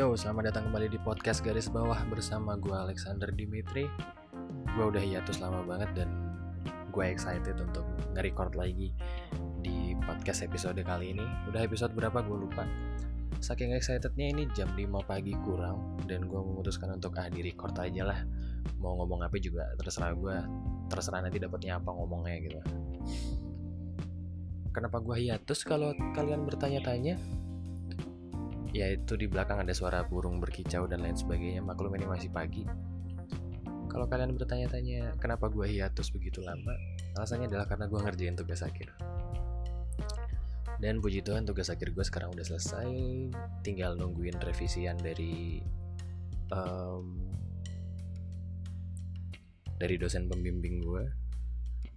Yo, selamat datang kembali di podcast garis bawah bersama gue Alexander Dimitri. Gue udah hiatus lama banget dan gue excited untuk nge-record lagi di podcast episode kali ini. Udah episode berapa gue lupa. Saking excitednya ini jam 5 pagi kurang dan gue memutuskan untuk ah di record aja lah. Mau ngomong apa juga terserah gue. Terserah nanti dapatnya apa ngomongnya gitu. Kenapa gue hiatus kalau kalian bertanya-tanya? Yaitu di belakang ada suara burung berkicau dan lain sebagainya. Maklum ini masih pagi. Kalau kalian bertanya-tanya kenapa gue hiatus begitu lama? Alasannya adalah karena gue ngerjain tugas akhir. Dan puji Tuhan tugas akhir gue sekarang udah selesai. Tinggal nungguin revisian dari um, dari dosen pembimbing gue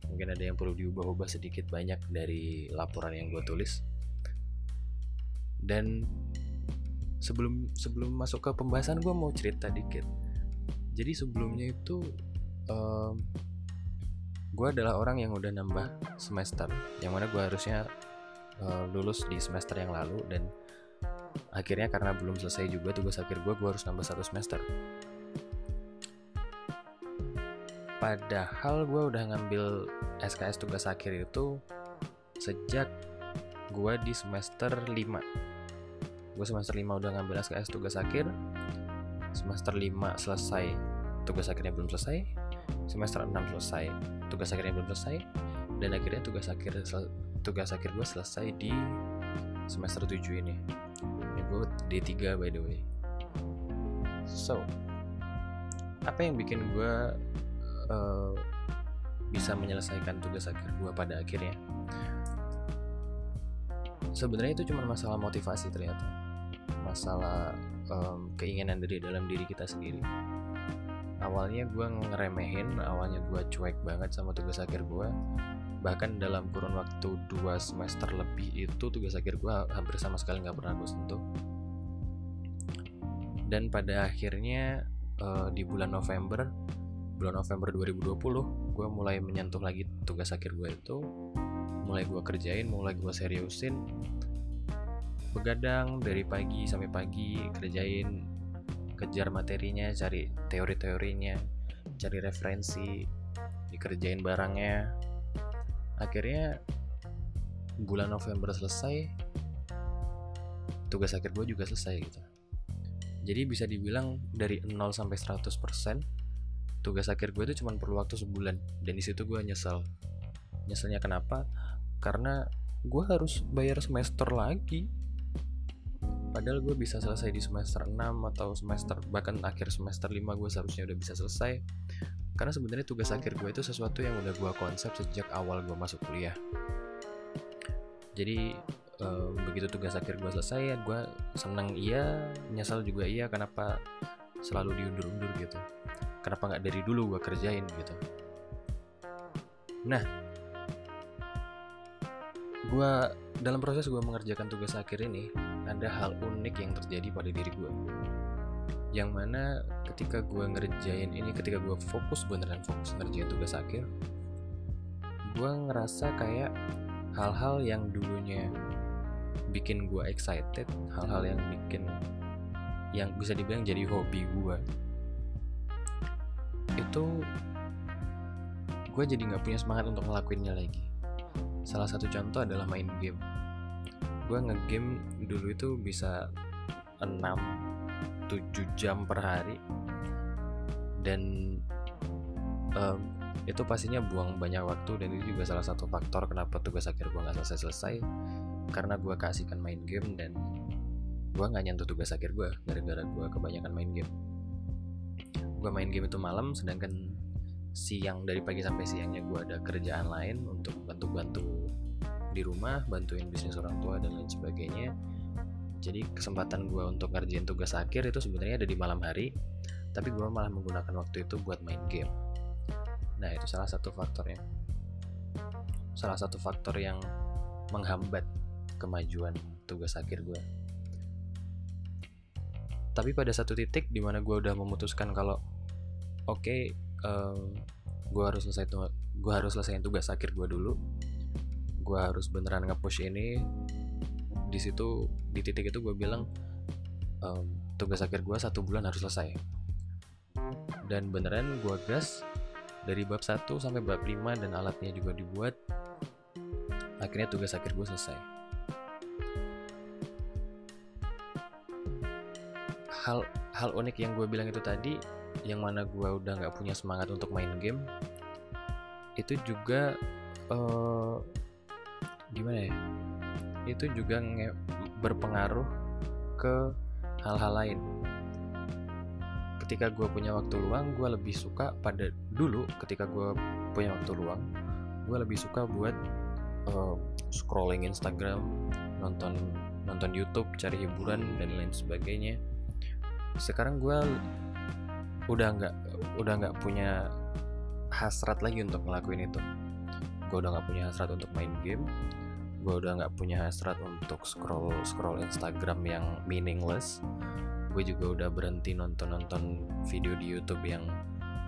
mungkin ada yang perlu diubah-ubah sedikit banyak dari laporan yang gue tulis. Dan sebelum sebelum masuk ke pembahasan gue mau cerita dikit. Jadi sebelumnya itu um, gue adalah orang yang udah nambah semester yang mana gue harusnya uh, lulus di semester yang lalu dan akhirnya karena belum selesai juga tugas akhir gue gue harus nambah satu semester. Padahal gue udah ngambil SKS tugas akhir itu sejak gue di semester 5 gue semester 5 udah ngambil SKS tugas akhir. Semester 5 selesai tugas akhirnya belum selesai. Semester 6 selesai tugas akhirnya belum selesai. Dan akhirnya tugas akhir tugas akhir gue selesai di semester 7 ini. Ini gue D3 by the way. So apa yang bikin gue uh, bisa menyelesaikan tugas akhir gue pada akhirnya sebenarnya itu cuma masalah motivasi ternyata. Masalah um, keinginan dari dalam diri kita sendiri. Awalnya gue ngeremehin awalnya gue cuek banget sama tugas akhir gue bahkan dalam kurun waktu dua semester lebih itu tugas akhir gue hampir sama sekali nggak pernah gue sentuh. Dan pada akhirnya uh, di bulan November bulan November 2020 gue mulai menyentuh lagi tugas akhir gue itu mulai gue kerjain mulai gue seriusin begadang dari pagi sampai pagi kerjain kejar materinya cari teori-teorinya cari referensi dikerjain barangnya. Akhirnya bulan November selesai tugas akhir gue juga selesai gitu. Jadi bisa dibilang dari 0 sampai 100% tugas akhir gue itu cuma perlu waktu sebulan. Dan di situ gue nyesel. Nyeselnya kenapa karena gue harus bayar semester lagi. Padahal gue bisa selesai di semester 6 atau semester bahkan akhir semester 5 gue seharusnya udah bisa selesai. Karena sebenarnya tugas akhir gue itu sesuatu yang udah gue konsep sejak awal gue masuk kuliah. Jadi um, begitu tugas akhir gue selesai ya gue seneng iya nyesal juga iya kenapa selalu diundur-undur gitu? Kenapa nggak dari dulu gue kerjain gitu? Nah gue dalam proses gue mengerjakan tugas akhir ini ada hal unik yang terjadi pada diri gue yang mana ketika gue ngerjain ini ketika gue fokus beneran fokus ngerjain tugas akhir gue ngerasa kayak hal-hal yang dulunya bikin gue excited hal-hal yang bikin yang bisa dibilang jadi hobi gue itu gue jadi nggak punya semangat untuk ngelakuinnya lagi salah satu contoh adalah main game. Gue ngegame dulu itu bisa 6 7 jam per hari. Dan um, itu pastinya buang banyak waktu dan itu juga salah satu faktor kenapa tugas akhir gue nggak selesai-selesai. Karena gue kasihkan main game dan gue nggak nyentuh tugas akhir gue gara-gara gue kebanyakan main game. Gue main game itu malam sedangkan siang dari pagi sampai siangnya gue ada kerjaan lain untuk bantu-bantu di rumah bantuin bisnis orang tua dan lain sebagainya. Jadi kesempatan gue untuk ngerjain tugas akhir itu sebenarnya ada di malam hari tapi gue malah menggunakan waktu itu buat main game. Nah itu salah satu faktornya. Salah satu faktor yang menghambat kemajuan tugas akhir gue tapi pada satu titik di mana gue udah memutuskan kalau oke okay, um, gue harus selesai gue harus selesaiin tugas akhir gue dulu. Gue harus beneran nge-push ini. Di situ di titik itu gue bilang um, tugas akhir gue satu bulan harus selesai. Dan beneran gue gas dari bab 1 sampai bab 5 dan alatnya juga dibuat. Akhirnya tugas akhir gue selesai. Hal hal unik yang gue bilang itu tadi yang mana gue udah nggak punya semangat untuk main game itu juga uh, gimana ya itu juga berpengaruh ke hal-hal lain. Ketika gue punya waktu luang gue lebih suka pada dulu ketika gue punya waktu luang gue lebih suka buat uh, scrolling Instagram nonton nonton YouTube cari hiburan dan lain sebagainya. Sekarang gue udah nggak udah nggak punya hasrat lagi untuk ngelakuin itu. Gue udah nggak punya hasrat untuk main game. Gue udah nggak punya hasrat untuk scroll scroll Instagram yang meaningless. Gue juga udah berhenti nonton nonton video di YouTube yang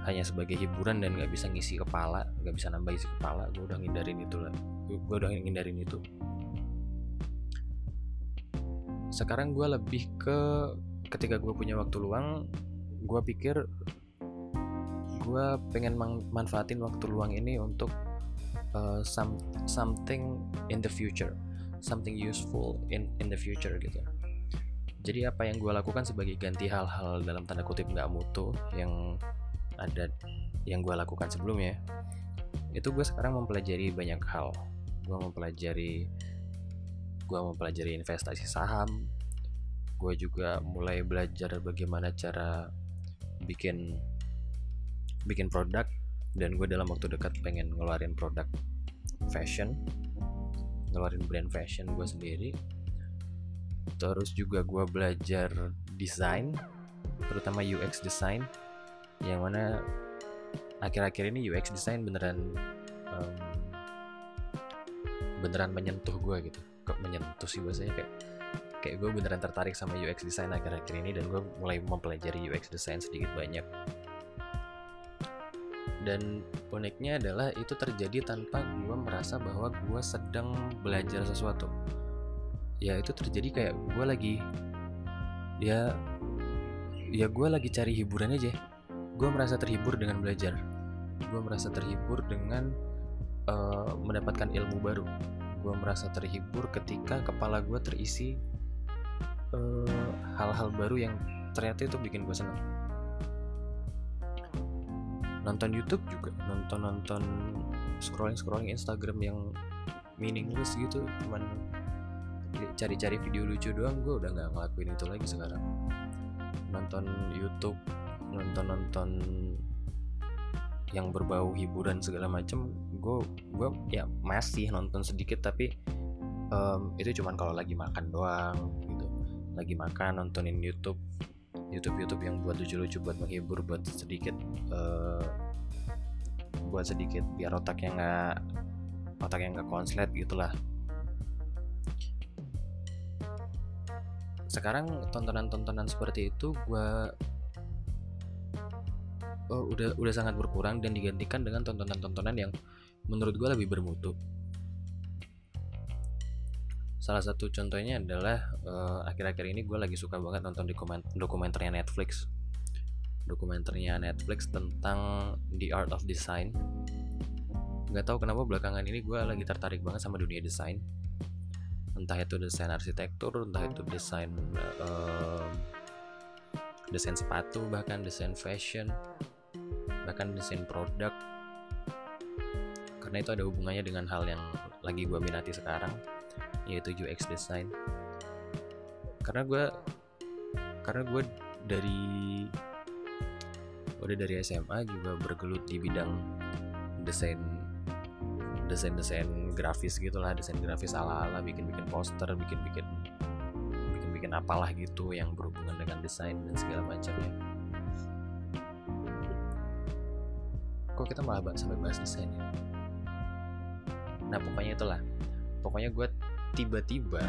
hanya sebagai hiburan dan nggak bisa ngisi kepala nggak bisa nambah isi kepala. Gue udah ngindarin itu lah. Gue udah ngindarin itu. Sekarang gue lebih ke ketika gue punya waktu luang gue pikir gue pengen manfaatin waktu luang ini untuk uh, some something in the future something useful in in the future gitu. Jadi apa yang gue lakukan sebagai ganti hal-hal dalam tanda kutip nggak mutu yang ada yang gue lakukan sebelumnya itu gue sekarang mempelajari banyak hal. Gue mempelajari gue mempelajari investasi saham gue juga mulai belajar bagaimana cara bikin bikin produk dan gue dalam waktu dekat pengen ngeluarin produk fashion ngeluarin brand fashion gue sendiri. Terus juga gue belajar desain terutama UX design yang mana akhir-akhir ini UX design beneran um, beneran menyentuh gue gitu. Kok menyentuh sih bahasanya kayak kayak gue beneran tertarik sama UX design akhir-akhir ini dan gue mulai mempelajari UX design sedikit banyak. Dan uniknya adalah itu terjadi tanpa gue merasa bahwa gue sedang belajar sesuatu. Ya itu terjadi kayak gue lagi ya ya gue lagi cari hiburan aja. Gue merasa terhibur dengan belajar. Gue merasa terhibur dengan uh, mendapatkan ilmu baru. Gue merasa terhibur ketika kepala gue terisi eh, hal-hal uh, baru yang ternyata itu bikin gue senang nonton YouTube juga nonton nonton scrolling scrolling Instagram yang meaningless gitu cuman cari-cari video lucu doang gue udah nggak ngelakuin itu lagi sekarang. Nonton YouTube nonton nonton yang berbau hiburan segala macem gue gue ya masih nonton sedikit tapi um, itu cuman kalau lagi makan doang lagi makan nontonin YouTube. YouTube YouTube yang buat lucu-lucu buat menghibur buat sedikit uh, buat sedikit biar otaknya nggak otaknya nggak konslet gitulah. Sekarang tontonan-tontonan seperti itu gue oh, udah udah sangat berkurang dan digantikan dengan tontonan-tontonan yang menurut gue lebih bermutu salah satu contohnya adalah uh, akhir-akhir ini gue lagi suka banget nonton dokumen dokumenternya Netflix. Dokumenternya Netflix tentang The Art of Design. Nggak tahu kenapa belakangan ini gue lagi tertarik banget sama dunia desain. Entah itu desain arsitektur entah itu desain uh, desain sepatu bahkan desain fashion bahkan desain produk. Karena itu ada hubungannya dengan hal yang lagi gue minati sekarang yaitu UX design. Karena gue karena gue dari udah dari SMA juga bergelut di bidang desain desain desain grafis gitulah desain grafis ala ala bikin bikin poster bikin bikin bikin bikin apalah gitu yang berhubungan dengan desain dan segala macamnya kok kita malah sampai bahas desain ya? Nah pokoknya itulah. Pokoknya gue tiba-tiba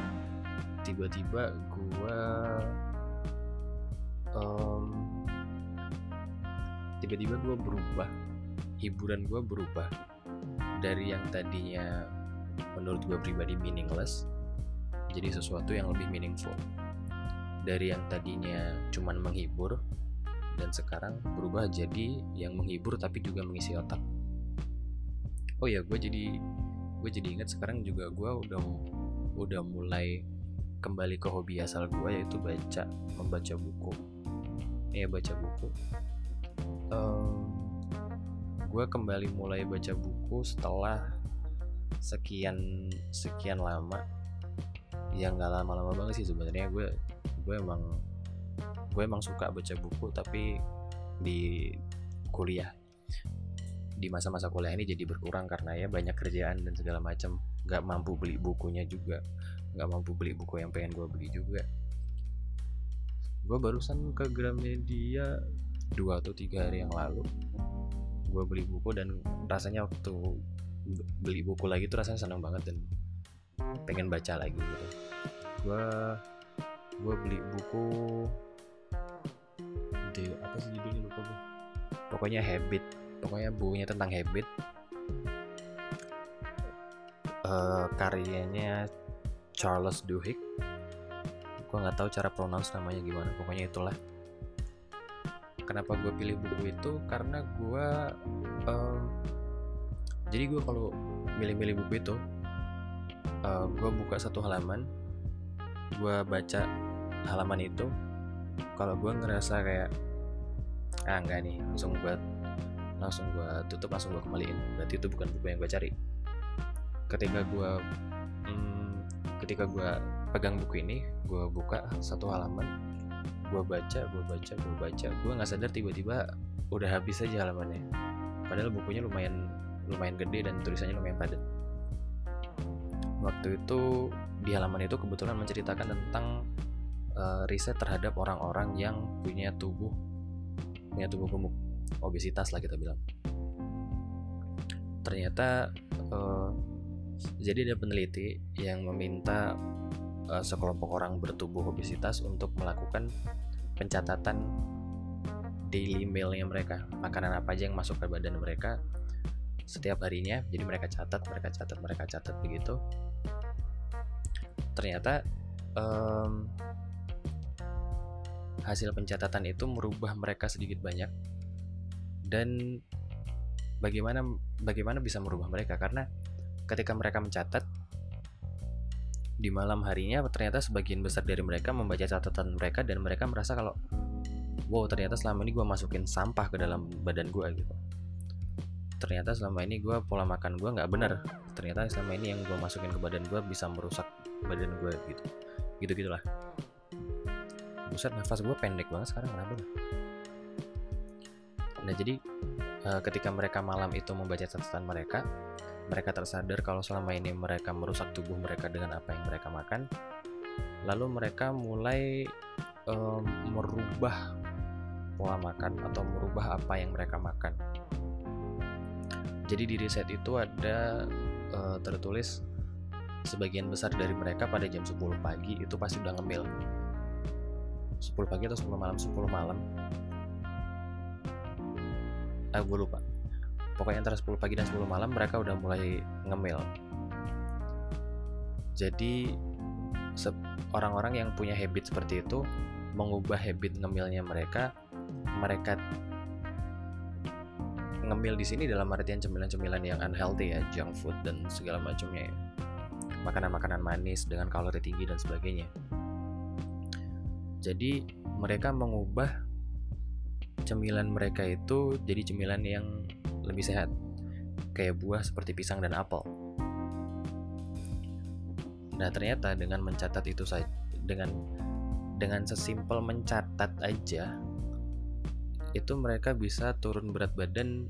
tiba-tiba gue um, tiba-tiba gue berubah hiburan gue berubah dari yang tadinya menurut gue pribadi meaningless jadi sesuatu yang lebih meaningful. Dari yang tadinya cuman menghibur dan sekarang berubah jadi yang menghibur tapi juga mengisi otak. Oh ya gue jadi gue jadi ingat sekarang juga gue udah udah mulai kembali ke hobi asal gue yaitu baca membaca buku. Ya baca buku. Um, gue kembali mulai baca buku setelah sekian sekian lama. Yang nggak lama-lama banget sih sebenarnya. Gue gue emang gue emang suka baca buku tapi di kuliah. Di masa-masa kuliah ini jadi berkurang karena ya banyak kerjaan dan segala macam nggak mampu beli bukunya juga nggak mampu beli buku yang pengen gue beli juga. Gue barusan ke Gramedia dua atau tiga hari yang lalu gue beli buku dan rasanya waktu beli buku lagi tuh rasanya senang banget dan pengen baca lagi gitu. Gue gue beli buku di apa sih judulnya? Lupa gue pokoknya habit pokoknya bukunya tentang habit uh, karyanya Charles Duhigg. Gue nggak tahu cara pronounce namanya gimana pokoknya itulah. Kenapa gue pilih buku itu? Karena gue um, jadi gue kalau milih-milih buku itu uh, gue buka satu halaman gue baca halaman itu. Kalau gue ngerasa kayak ah enggak nih langsung gue langsung gue tutup langsung gue kembaliin. Berarti itu bukan buku yang gue cari ketika gue hmm, ketika gue pegang buku ini gue buka satu halaman gue baca gue baca gue baca gue nggak sadar tiba-tiba udah habis aja halamannya. Padahal bukunya lumayan lumayan gede dan tulisannya lumayan padat. Waktu itu di halaman itu kebetulan menceritakan tentang uh, riset terhadap orang-orang yang punya tubuh punya tubuh gemuk. Obesitas lah kita bilang. Ternyata uh, jadi ada peneliti yang meminta uh, sekelompok orang bertubuh obesitas untuk melakukan pencatatan daily mealnya mereka. Makanan apa aja yang masuk ke badan mereka setiap harinya. Jadi mereka catat mereka catat mereka catat begitu. Ternyata um, hasil pencatatan itu merubah mereka sedikit banyak. Dan bagaimana bagaimana bisa merubah mereka? Karena ketika mereka mencatat di malam harinya ternyata sebagian besar dari mereka membaca catatan mereka dan mereka merasa kalau wow ternyata selama ini gue masukin sampah ke dalam badan gue gitu. Ternyata selama ini gue pola makan gue nggak benar. Ternyata selama ini yang gue masukin ke badan gue bisa merusak badan gue gitu. Gitu gitulah buset nafas gue pendek banget sekarang kenapa nah jadi eh, ketika mereka malam itu membaca catatan mereka mereka tersadar kalau selama ini mereka merusak tubuh mereka dengan apa yang mereka makan. Lalu mereka mulai um, merubah pola makan atau merubah apa yang mereka makan. Jadi di riset itu ada uh, tertulis sebagian besar dari mereka pada jam 10 pagi itu pasti udah ngemil. 10 pagi atau 10 malam? 10 malam. Ah gue lupa pokoknya antara 10 pagi dan 10 malam mereka udah mulai ngemil jadi orang-orang yang punya habit seperti itu mengubah habit ngemilnya mereka mereka ngemil di sini dalam artian cemilan-cemilan yang unhealthy ya junk food dan segala macamnya ya. makanan-makanan manis dengan kalori tinggi dan sebagainya jadi mereka mengubah cemilan mereka itu jadi cemilan yang lebih sehat, kayak buah seperti pisang dan apel. Nah, ternyata dengan mencatat itu saja dengan dengan sesimpel mencatat aja itu mereka bisa turun berat badan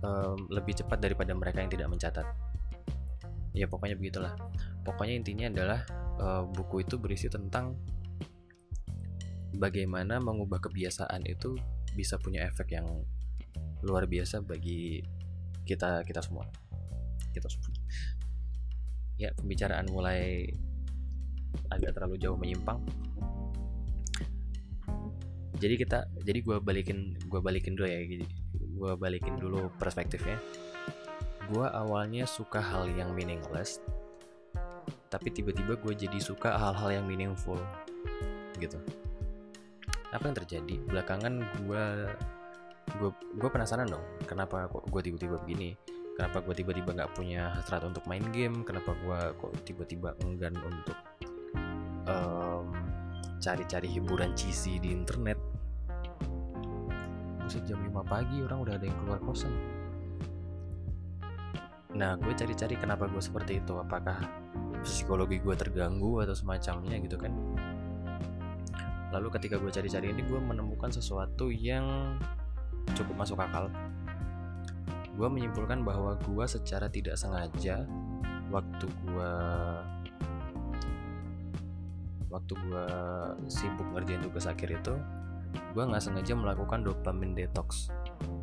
um, lebih cepat daripada mereka yang tidak mencatat. Ya pokoknya begitulah. Pokoknya intinya adalah uh, buku itu berisi tentang bagaimana mengubah kebiasaan itu bisa punya efek yang luar biasa bagi kita kita semua. Kita semua. Ya pembicaraan mulai agak terlalu jauh menyimpang. Jadi kita jadi gue balikin gue balikin dulu ya gue balikin dulu perspektifnya. Gue awalnya suka hal yang meaningless tapi tiba-tiba gue jadi suka hal-hal yang meaningful gitu. Apa yang terjadi? Belakangan gue gue gue penasaran dong kenapa kok gue tiba-tiba begini? Kenapa gue tiba-tiba nggak punya hasrat untuk main game? Kenapa gue kok tiba-tiba enggan untuk um, cari-cari hiburan cheesy di internet? Buset jam 5 pagi orang udah ada yang keluar kosan. Nah gue cari-cari kenapa gue seperti itu. Apakah psikologi gue terganggu atau semacamnya gitu kan? Lalu ketika gue cari-cari ini gue menemukan sesuatu yang cukup masuk akal Gue menyimpulkan bahwa gue secara tidak sengaja Waktu gue Waktu gue sibuk ngerjain tugas akhir itu Gue gak sengaja melakukan dopamine detox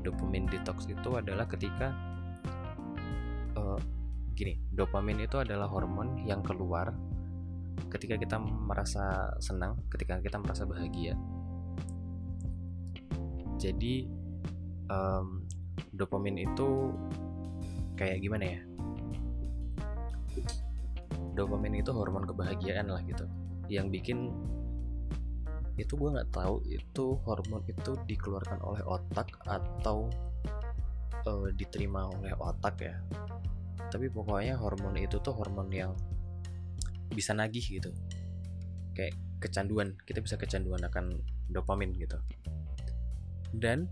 Dopamine detox itu adalah ketika uh, Gini, dopamine itu adalah hormon yang keluar ketika kita merasa senang, ketika kita merasa bahagia. Jadi um, dopamin itu kayak gimana ya? Dopamin itu hormon kebahagiaan lah gitu, yang bikin itu gue nggak tahu itu hormon itu dikeluarkan oleh otak atau uh, diterima oleh otak ya. Tapi pokoknya hormon itu tuh hormon yang bisa nagih gitu. Kayak kecanduan kita bisa kecanduan akan dopamin gitu. Dan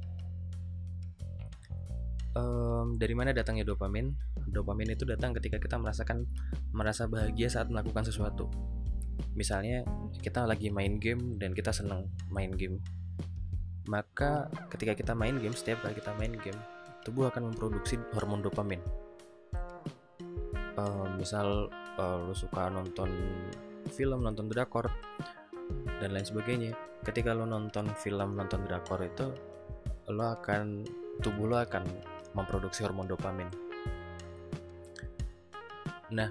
um, dari mana datangnya dopamin? Dopamin itu datang ketika kita merasakan merasa bahagia saat melakukan sesuatu. Misalnya kita lagi main game dan kita senang main game. Maka ketika kita main game setiap kali kita main game tubuh akan memproduksi hormon dopamin. Uh, misal uh, lu suka nonton film nonton drakor dan lain sebagainya. Ketika lo nonton film nonton drakor itu lo akan tubuh lo akan memproduksi hormon dopamin. Nah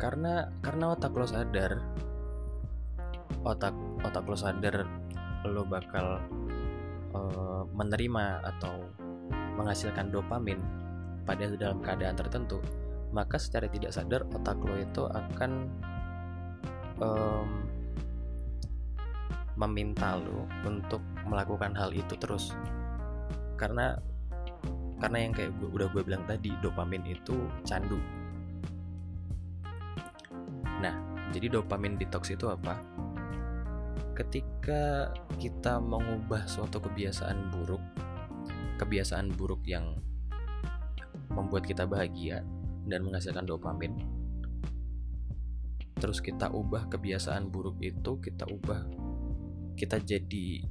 karena karena otak lo sadar otak otak lo sadar lo bakal uh, menerima atau menghasilkan dopamin pada dalam keadaan tertentu maka secara tidak sadar otak lo itu akan um, meminta lo untuk melakukan hal itu terus. Karena karena yang kayak gue, udah gue bilang tadi dopamin itu candu. Nah jadi dopamin detox itu apa? Ketika kita mengubah suatu kebiasaan buruk kebiasaan buruk yang membuat kita bahagia dan menghasilkan dopamin terus kita ubah kebiasaan buruk itu kita ubah kita jadi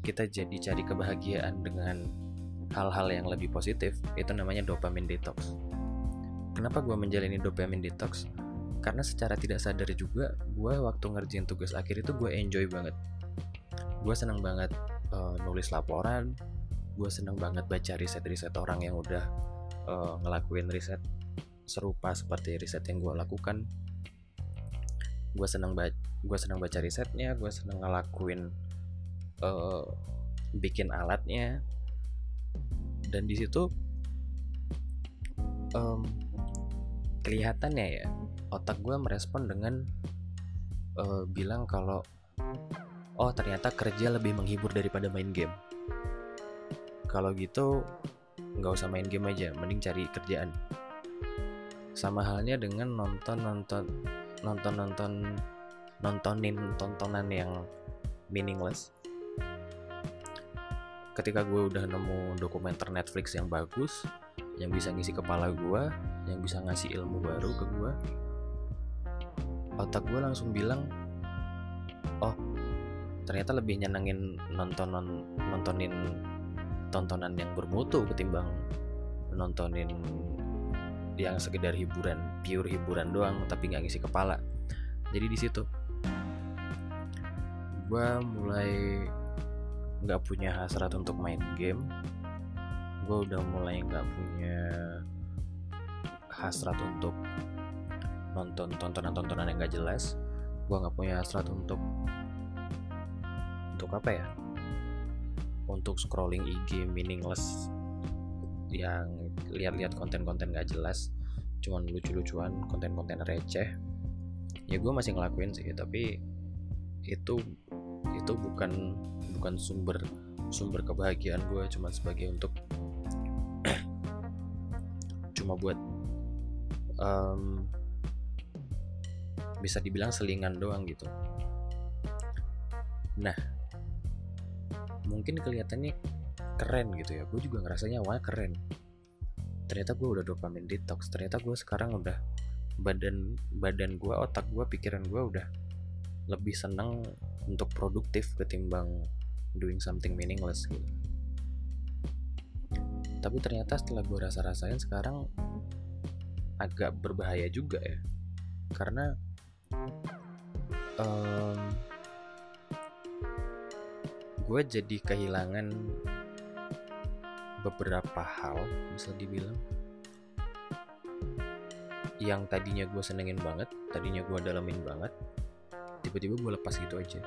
kita jadi cari kebahagiaan dengan hal-hal yang lebih positif itu namanya dopamin detox. Kenapa gue menjalani dopamin detox? Karena secara tidak sadar juga gue waktu ngerjain tugas akhir itu gue enjoy banget. Gue seneng banget uh, nulis laporan gue seneng banget baca riset-riset orang yang udah uh, ngelakuin riset serupa seperti riset yang gue lakukan. Gue senang baca gue senang baca risetnya gue senang ngelakuin uh, bikin alatnya dan di situ um, kelihatannya ya otak gue merespon dengan uh, bilang kalau oh ternyata kerja lebih menghibur daripada main game. Kalau gitu nggak usah main game aja mending cari kerjaan. Sama halnya dengan nonton nonton nonton nonton nontonin tontonan yang meaningless ketika gue udah nemu dokumenter Netflix yang bagus yang bisa ngisi kepala gue yang bisa ngasih ilmu baru ke gue otak gue langsung bilang oh ternyata lebih nyenengin nonton nontonin tontonan yang bermutu ketimbang nontonin yang sekedar hiburan pure hiburan doang tapi nggak ngisi kepala. Jadi di situ gue mulai nggak punya hasrat untuk main game. Gue udah mulai nggak punya hasrat untuk nonton tontonan-tontonan yang gak jelas. Gue nggak punya hasrat untuk untuk apa ya? Untuk scrolling IG meaningless yang lihat-lihat konten-konten gak jelas cuman lucu-lucuan konten-konten receh. Ya gue masih ngelakuin sih tapi itu itu bukan bukan sumber sumber kebahagiaan gue cuma sebagai untuk cuma buat um, bisa dibilang selingan doang gitu. Nah mungkin kelihatannya keren gitu ya. Gue juga ngerasanya awalnya keren. Ternyata gue udah dopamin detox. Ternyata gue sekarang udah badan badan gue otak gue pikiran gue udah lebih senang untuk produktif ketimbang doing something meaningless gitu. Tapi ternyata setelah gue rasa-rasain sekarang agak berbahaya juga ya. Karena um, gue jadi kehilangan beberapa hal bisa dibilang. Yang tadinya gue senengin banget tadinya gue dalemin banget tiba-tiba gue lepas gitu aja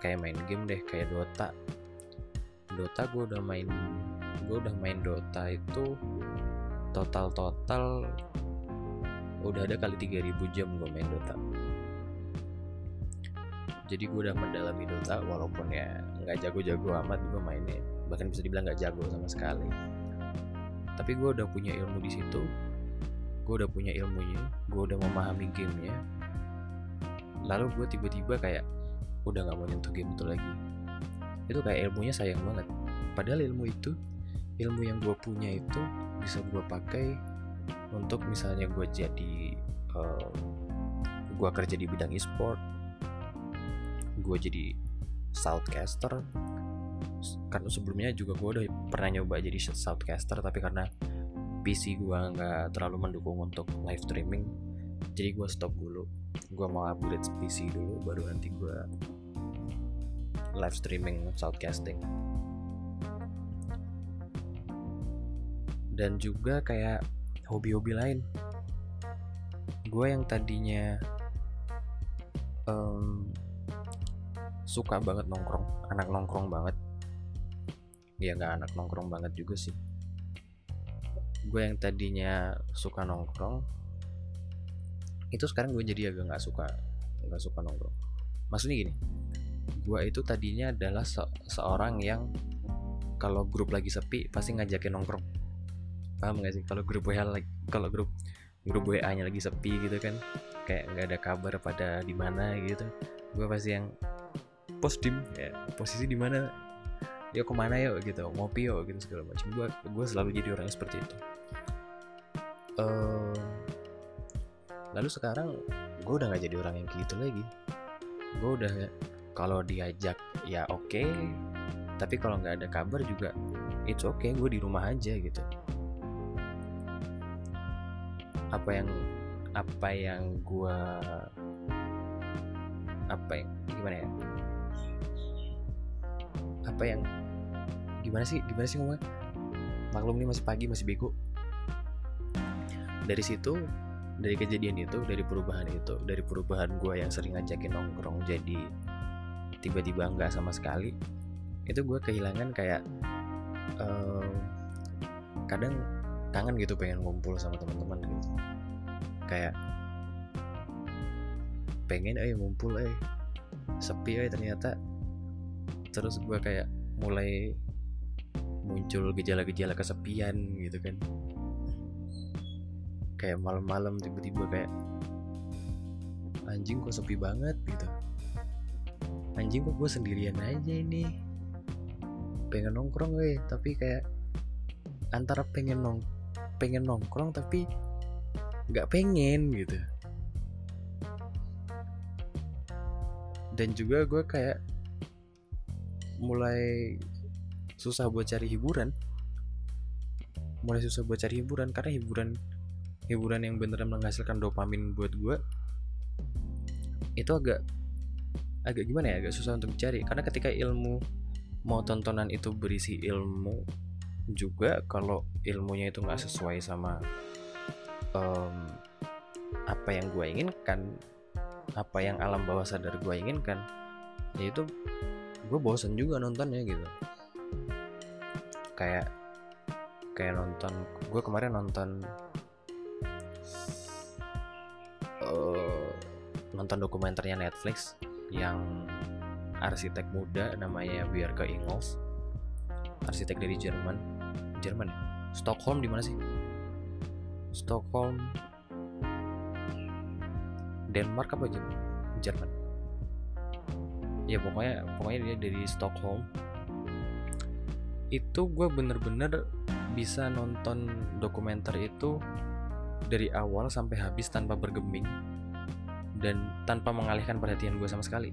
kayak main game deh kayak Dota. Dota gue udah main gue udah main Dota itu total total udah ada kali 3000 jam gue main Dota. Jadi gue udah mendalami Dota walaupun ya nggak jago-jago amat gue mainnya. Bahkan bisa dibilang nggak jago sama sekali. Tapi gue udah punya ilmu di situ. Gue udah punya ilmunya. Gue udah memahami gamenya. Lalu gue tiba-tiba kayak udah nggak mau nyentuh game itu lagi. Itu kayak ilmunya sayang banget. Padahal ilmu itu ilmu yang gue punya itu bisa gue pakai untuk misalnya gue jadi uh, gue kerja di bidang e-sport gue jadi shoutcaster karena sebelumnya juga gue udah pernah nyoba jadi shoutcaster tapi karena PC gue nggak terlalu mendukung untuk live streaming jadi gue stop dulu. Gue mau upgrade PC dulu baru nanti gue live streaming shoutcasting dan juga kayak hobi-hobi lain. Gue yang tadinya um, suka banget nongkrong anak nongkrong banget. Ya nggak anak nongkrong banget juga sih. Gue yang tadinya suka nongkrong itu sekarang gue jadi agak nggak suka nggak suka nongkrong. Maksudnya gini gue itu tadinya adalah se seorang yang kalau grup lagi sepi pasti ngajakin nongkrong. Paham gak sih? Kalau grup WA lagi kalau grup grup WA nya lagi sepi gitu kan kayak nggak ada kabar pada di mana gitu gue pasti yang postim ya posisi di mana? Yuk ke mana yuk? gitu ngopi yuk gitu segala macam. Gue gue selalu jadi orang seperti itu. Uh, lalu sekarang gue udah gak jadi orang yang gitu lagi. Gue udah kalau diajak ya oke. Okay, tapi kalau nggak ada kabar juga it's okay gue di rumah aja gitu. Apa yang apa yang gue apa yang gimana ya? Apa yang gimana sih gimana sih ngomongnya? Maklum nih masih pagi masih bego. Dari situ dari kejadian itu dari perubahan itu dari perubahan gue yang sering ngajakin nongkrong jadi tiba-tiba enggak sama sekali itu gue kehilangan kayak uh, kadang kangen gitu pengen ngumpul sama teman-teman gitu. Kayak pengen eh ngumpul eh sepi eh ternyata. Terus gue kayak mulai muncul gejala-gejala kesepian gitu kan. Kayak malam-malam tiba-tiba kayak anjing kok sepi banget? Gitu anjing kok gue sendirian aja ini? Pengen nongkrong gue tapi kayak antara pengen nong pengen nongkrong tapi nggak pengen gitu. Dan juga gue kayak mulai susah buat cari hiburan. Mulai susah buat cari hiburan karena hiburan hiburan yang beneran menghasilkan dopamin buat gue itu agak agak gimana ya agak susah untuk dicari. Karena ketika ilmu mau tontonan itu berisi ilmu juga kalau ilmunya itu nggak sesuai sama um, apa yang gue inginkan apa yang alam bawah sadar gue inginkan ya itu gue bosen juga nontonnya gitu. Kayak kayak nonton gue kemarin nonton uh, nonton dokumenternya Netflix yang arsitek muda namanya Bjarke Ingels arsitek dari Jerman. Jerman ya? Stockholm di mana sih? Stockholm. Denmark apa Jerman Jerman? Ya pokoknya pokoknya dia dari Stockholm. Itu gue bener-bener bisa nonton dokumenter itu dari awal sampai habis tanpa bergeming dan tanpa mengalihkan perhatian gue sama sekali.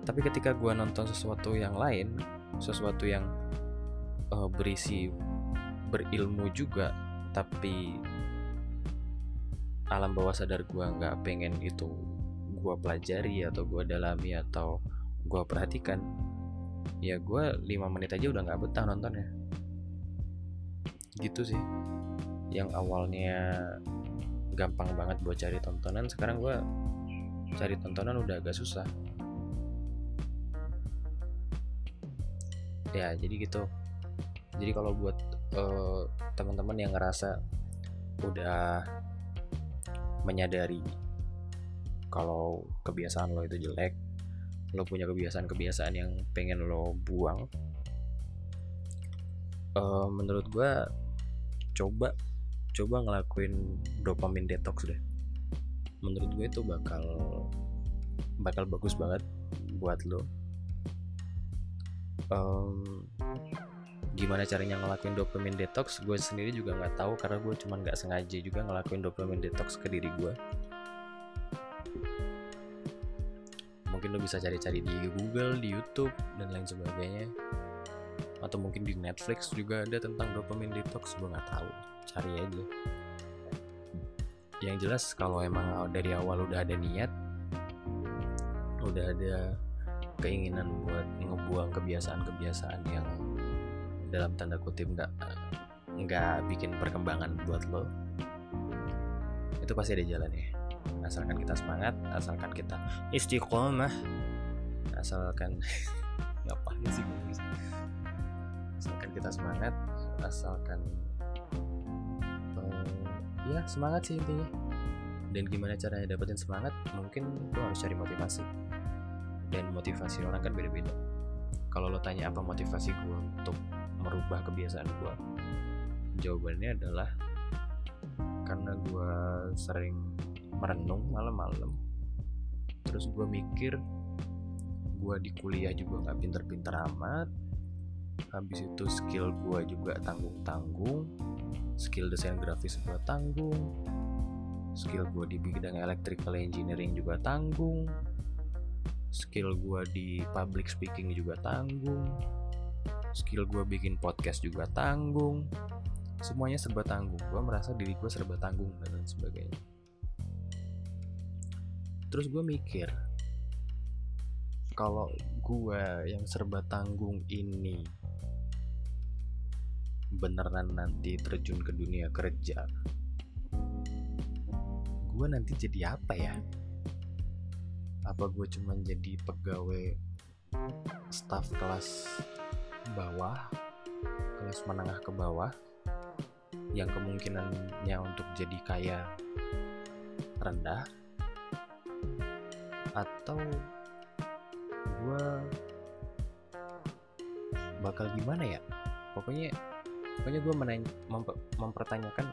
Tapi ketika gue nonton sesuatu yang lain sesuatu yang uh, berisi berilmu juga tapi alam bawah sadar gue nggak pengen itu gue pelajari atau gue dalami atau gue perhatikan ya gue lima menit aja udah nggak betah nontonnya. Gitu sih. Yang awalnya gampang banget buat cari tontonan. Sekarang gue cari tontonan udah agak susah. Ya jadi gitu. Jadi kalau buat uh, teman-teman yang ngerasa udah menyadari kalau kebiasaan lo itu jelek lo punya kebiasaan-kebiasaan yang pengen lo buang uh, menurut gue coba coba ngelakuin dopamine detox deh. Menurut gue itu bakal bakal bagus banget buat lo. Um, gimana caranya ngelakuin dopamine detox? Gue sendiri juga nggak tahu karena gue cuma nggak sengaja juga ngelakuin dopamine detox ke diri gue. Mungkin lo bisa cari-cari di Google di YouTube dan lain sebagainya atau mungkin di Netflix juga ada tentang dopamine detox gue nggak tahu. Cari aja. Yang jelas kalau emang dari awal udah ada niat udah ada keinginan buat ngebuang kebiasaan-kebiasaan yang dalam tanda kutip nggak nggak bikin perkembangan buat lo itu pasti ada jalannya. Asalkan kita semangat asalkan kita istiqomah asalkan ngapain sih asalkan kita semangat asalkan um, ya semangat sih intinya. Dan gimana caranya dapetin semangat? Mungkin lo harus cari motivasi. Dan motivasi orang kan beda-beda. Kalau lo tanya apa motivasi gue untuk merubah kebiasaan gue jawabannya adalah karena gue sering merenung malam-malam. Terus gue mikir gue di kuliah juga nggak pinter-pinter amat habis itu skill gue juga tanggung-tanggung. Skill desain grafis gue tanggung. Skill gue di bidang electrical engineering juga tanggung. Skill gue di public speaking juga tanggung. Skill gue bikin podcast juga tanggung. Semuanya serba tanggung. Gue merasa diri gue serba tanggung dan lain sebagainya. Terus gue mikir kalau gue yang serba tanggung ini beneran nanti terjun ke dunia kerja gue nanti jadi apa ya? Apa gue cuma jadi pegawai staff kelas bawah kelas menengah ke bawah yang kemungkinannya untuk jadi kaya rendah? Atau gue bakal gimana ya? Pokoknya pokoknya gue memper, mempertanyakan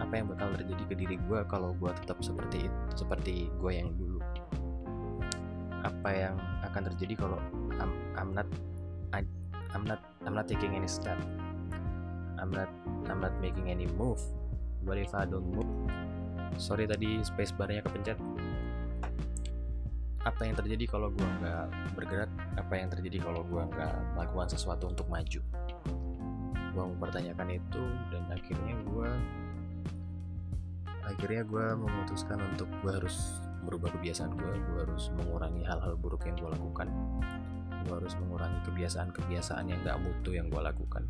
apa yang bakal terjadi ke diri gue kalau gue tetap seperti itu seperti gue yang dulu. Apa yang akan terjadi kalau I'm, I'm not I'm not I'm not taking any step. I'm not I'm not making any move. What if I don't move? Sorry tadi space barnya kepencet. Apa yang terjadi kalau gue nggak bergerak? Apa yang terjadi kalau gue nggak melakukan sesuatu untuk maju gue mempertanyakan itu dan akhirnya gue akhirnya gue memutuskan untuk gue harus merubah kebiasaan gue gue harus mengurangi hal-hal buruk yang gue lakukan. Gue harus mengurangi kebiasaan-kebiasaan yang gak mutu yang gue lakukan.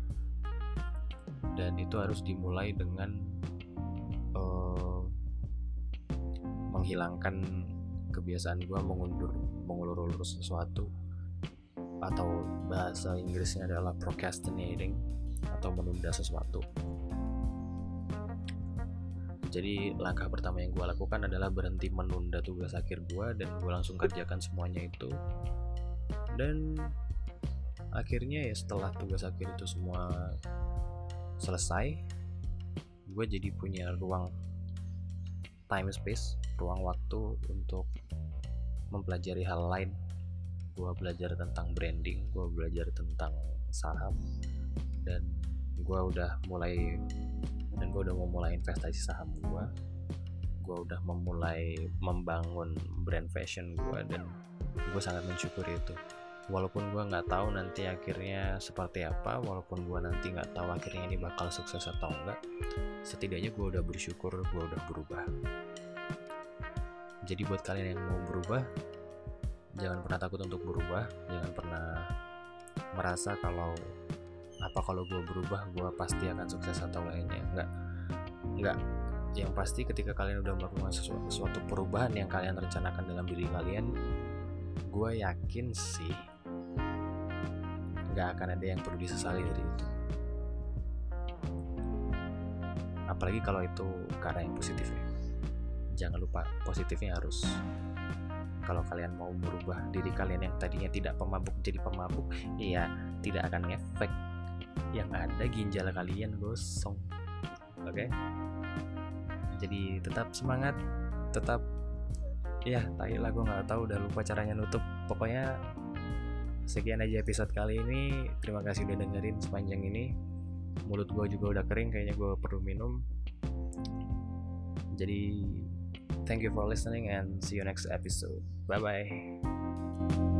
Dan itu harus dimulai dengan uh, menghilangkan kebiasaan gue mengundur mengulur-ulur sesuatu. Atau bahasa Inggrisnya adalah procrastinating atau menunda sesuatu. Jadi langkah pertama yang gue lakukan adalah berhenti menunda tugas akhir gue dan gue langsung kerjakan semuanya itu. Dan akhirnya ya setelah tugas akhir itu semua selesai gue jadi punya ruang time space ruang waktu untuk mempelajari hal lain. Gue belajar tentang branding gue belajar tentang saham dan gue udah mulai dan gue udah mau mulai investasi saham gue gue udah memulai membangun brand fashion gue dan gue sangat mensyukuri itu. Walaupun gue nggak tahu nanti akhirnya seperti apa walaupun gue nanti nggak tahu akhirnya ini bakal sukses atau enggak setidaknya gue udah bersyukur gue udah berubah. Jadi buat kalian yang mau berubah jangan pernah takut untuk berubah. Jangan pernah merasa kalau apa kalau gue berubah gue pasti akan sukses atau lainnya enggak enggak yang pasti ketika kalian udah melakukan sesuatu, sesuatu perubahan yang kalian rencanakan dalam diri kalian gue yakin sih nggak akan ada yang perlu disesali dari itu. Apalagi kalau itu karena yang positif ya. Jangan lupa positifnya harus kalau kalian mau merubah diri kalian yang tadinya tidak pemabuk jadi pemabuk ya tidak akan ngefek yang ada ginjal kalian gosong. Oke? Okay? jadi tetap semangat tetap ya tai lah gue nggak tahu udah lupa caranya nutup. Pokoknya sekian aja episode kali ini. Terima kasih udah dengerin sepanjang ini. Mulut gue juga udah kering kayaknya gue perlu minum. Jadi thank you for listening and see you next episode. Bye bye